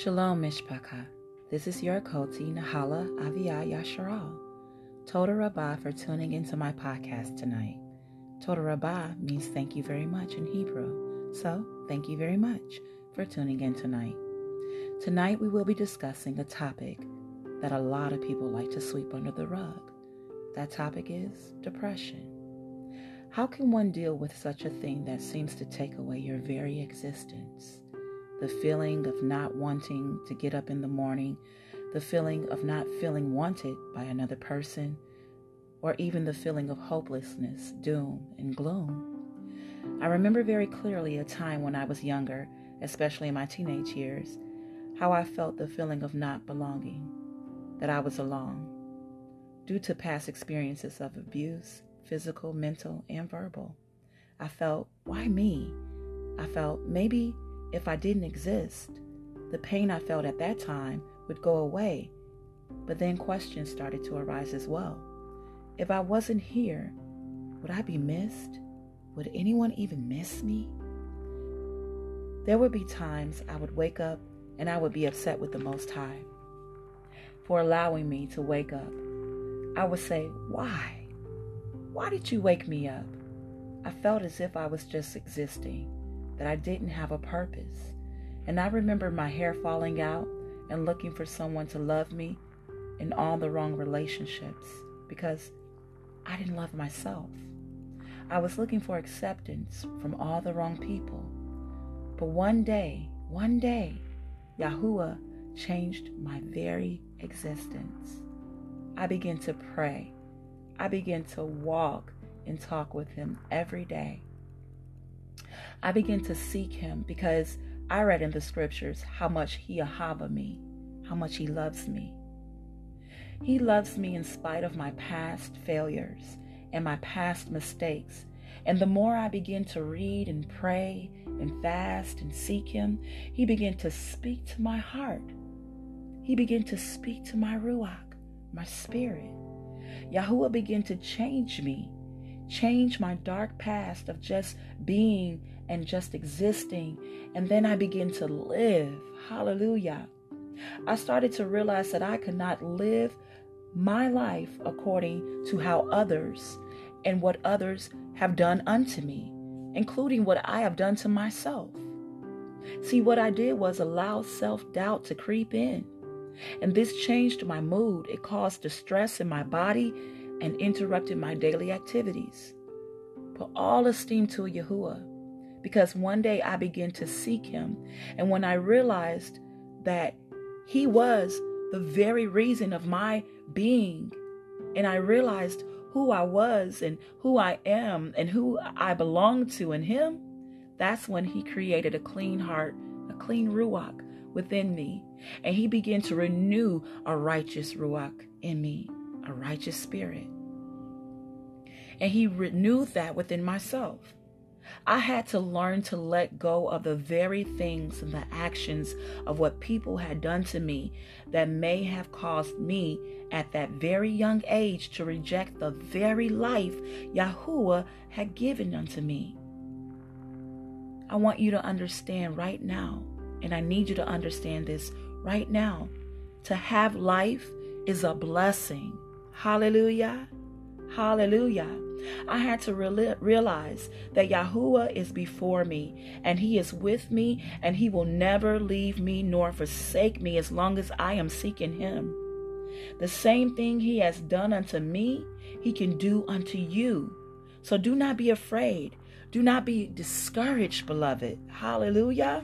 Shalom Mishpacha. This is your Koti Nahala Aviyah Yasharal. Toda Rabbah for tuning into my podcast tonight. Toda Rabbah means thank you very much in Hebrew. So, thank you very much for tuning in tonight. Tonight we will be discussing a topic that a lot of people like to sweep under the rug. That topic is depression. How can one deal with such a thing that seems to take away your very existence? The feeling of not wanting to get up in the morning, the feeling of not feeling wanted by another person, or even the feeling of hopelessness, doom, and gloom. I remember very clearly a time when I was younger, especially in my teenage years, how I felt the feeling of not belonging, that I was alone, due to past experiences of abuse, physical, mental, and verbal. I felt, why me? I felt maybe if I didn't exist, the pain I felt at that time would go away. But then questions started to arise as well. If I wasn't here, would I be missed? Would anyone even miss me? There would be times I would wake up and I would be upset with the Most High for allowing me to wake up. I would say, Why? Why did you wake me up? I felt as if I was just existing, that I didn't have a purpose. And I remember my hair falling out and looking for someone to love me in all the wrong relationships because I didn't love myself. I was looking for acceptance from all the wrong people. But one day, one day, Yahuwah changed my very existence. I began to pray I began to walk and talk with him every day. I began to seek him because I read in the scriptures how much he ahava me, how much he loves me. He loves me in spite of my past failures and my past mistakes. And the more I begin to read and pray and fast and seek him, he began to speak to my heart. He began to speak to my ruach, my spirit. Yahuwah began to change me, change my dark past of just being and just existing. And then I began to live. Hallelujah. I started to realize that I could not live my life according to how others and what others have done unto me, including what I have done to myself. See, what I did was allow self doubt to creep in. And this changed my mood. It caused distress in my body and interrupted my daily activities. But all esteem to Yahuwah, because one day I began to seek him. And when I realized that he was the very reason of my being, and I realized who I was and who I am and who I belong to in him, that's when he created a clean heart, a clean ruach within me. And he began to renew a righteous ruach in me, a righteous spirit. And he renewed that within myself. I had to learn to let go of the very things and the actions of what people had done to me that may have caused me at that very young age to reject the very life Yahuwah had given unto me. I want you to understand right now and I need you to understand this right now. To have life is a blessing. Hallelujah. Hallelujah. I had to re- realize that Yahuwah is before me and He is with me and He will never leave me nor forsake me as long as I am seeking Him. The same thing He has done unto me, He can do unto you. So do not be afraid. Do not be discouraged, beloved. Hallelujah.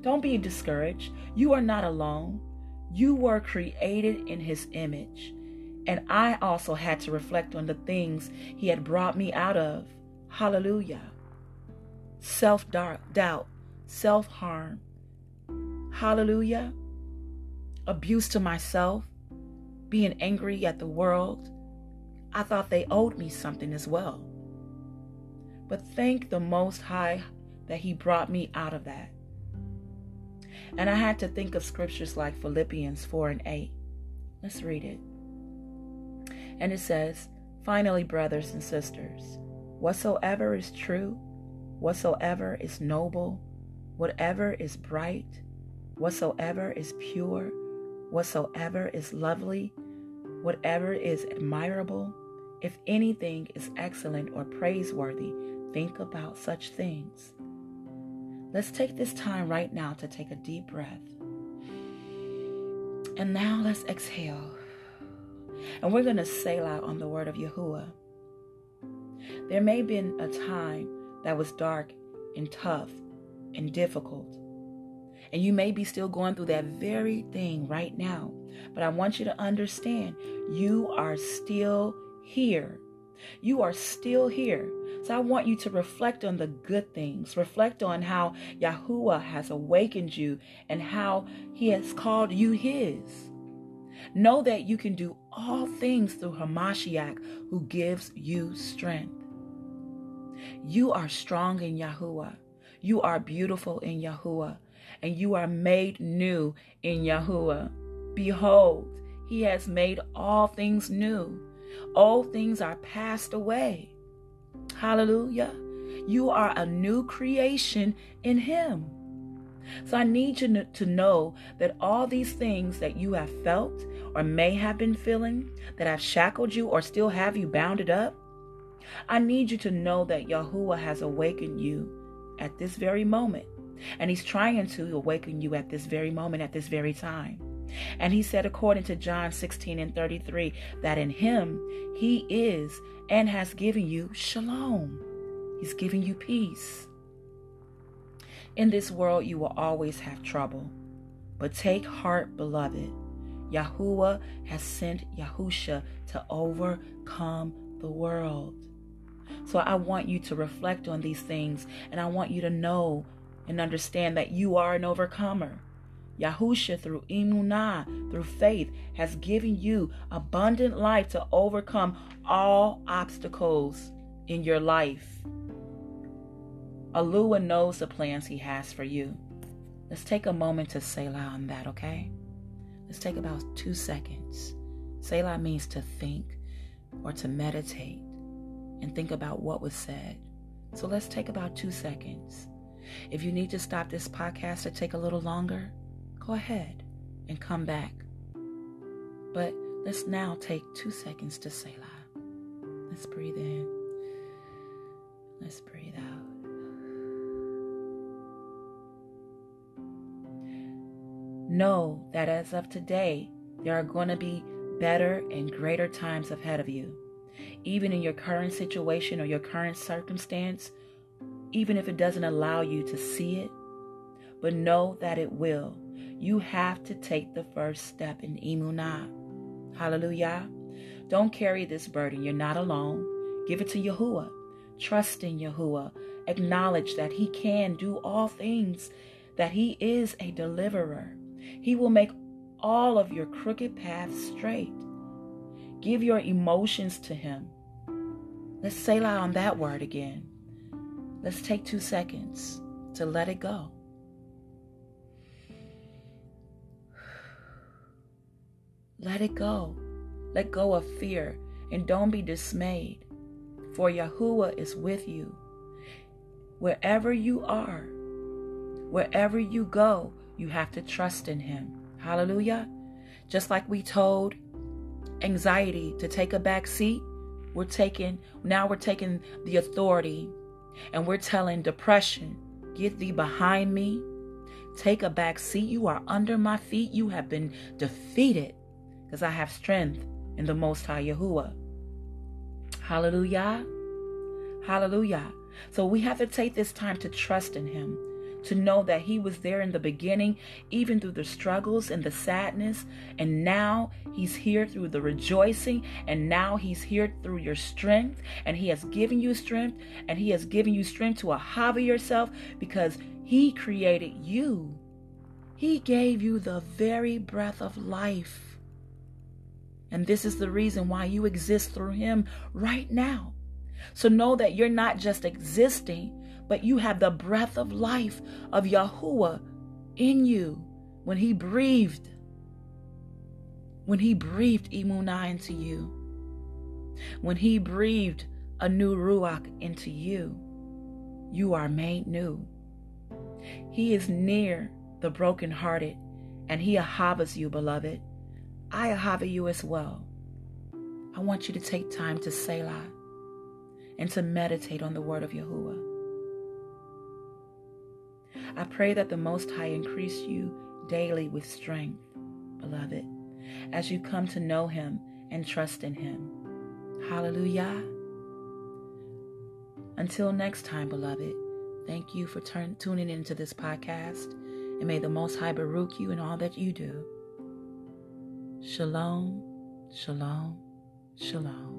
Don't be discouraged. You are not alone. You were created in His image. And I also had to reflect on the things He had brought me out of. Hallelujah. Self doubt, self harm. Hallelujah. Abuse to myself, being angry at the world. I thought they owed me something as well. But thank the Most High that He brought me out of that. And I had to think of scriptures like Philippians 4 and 8. Let's read it. And it says, Finally, brothers and sisters, whatsoever is true, whatsoever is noble, whatever is bright, whatsoever is pure, whatsoever is lovely, whatever is admirable, if anything is excellent or praiseworthy, think about such things. Let's take this time right now to take a deep breath. And now let's exhale. And we're going to Selah on the word of Yahuwah. There may have been a time that was dark and tough and difficult. And you may be still going through that very thing right now. But I want you to understand you are still here. You are still here. So I want you to reflect on the good things. Reflect on how Yahuwah has awakened you and how he has called you his. Know that you can do all things through Hamashiach who gives you strength. You are strong in Yahuwah. You are beautiful in Yahuwah. And you are made new in Yahuwah. Behold, he has made all things new. All things are passed away. Hallelujah. You are a new creation in him. So I need you to know that all these things that you have felt or may have been feeling that have shackled you or still have you bounded up, I need you to know that Yahuwah has awakened you at this very moment. And he's trying to awaken you at this very moment, at this very time. And he said, according to John 16 and 33, that in him he is and has given you shalom. He's giving you peace. In this world, you will always have trouble. But take heart, beloved. Yahuwah has sent Yahusha to overcome the world. So I want you to reflect on these things and I want you to know and understand that you are an overcomer. Yahusha, through imunah, through faith, has given you abundant life to overcome all obstacles in your life. Alua knows the plans he has for you. Let's take a moment to Selah on that, okay? Let's take about two seconds. Selah means to think or to meditate and think about what was said. So let's take about two seconds. If you need to stop this podcast to take a little longer, go ahead and come back. But let's now take two seconds to Selah. Let's breathe in. Let's breathe out. Know that as of today, there are going to be better and greater times ahead of you. Even in your current situation or your current circumstance, even if it doesn't allow you to see it, but know that it will. You have to take the first step in Imunah. Hallelujah. Don't carry this burden. You're not alone. Give it to Yahuwah. Trust in Yahuwah. Acknowledge that He can do all things, that He is a deliverer. He will make all of your crooked paths straight. Give your emotions to Him. Let's Selah on that word again. Let's take two seconds to let it go. Let it go. Let go of fear and don't be dismayed, for Yahuwah is with you. Wherever you are, wherever you go, you have to trust in Him. Hallelujah. Just like we told anxiety to take a back seat, we're taking, now we're taking the authority and we're telling depression, get thee behind me. Take a back seat. You are under my feet. You have been defeated because I have strength in the Most High Yahuwah. Hallelujah. Hallelujah. So we have to take this time to trust in Him to know that He was there in the beginning, even through the struggles and the sadness. And now He's here through the rejoicing. And now He's here through your strength. And He has given you strength. And He has given you strength to ahava yourself because He created you. He gave you the very breath of life. And this is the reason why you exist through Him right now. So know that you're not just existing, but you have the breath of life of Yahuwah in you when He breathed. When He breathed Imunah into you. When He breathed a new Ruach into you. You are made new. He is near the brokenhearted, and he ahavas you, beloved. I ahava you as well. I want you to take time to Selah and to meditate on the word of Yahuwah. I pray that the Most High increase you daily with strength, beloved, as you come to know Him and trust in Him. Hallelujah. Until next time, beloved, thank you for turn, tuning into this podcast, and may the Most High Baruch you in all that you do. Shalom, shalom, shalom.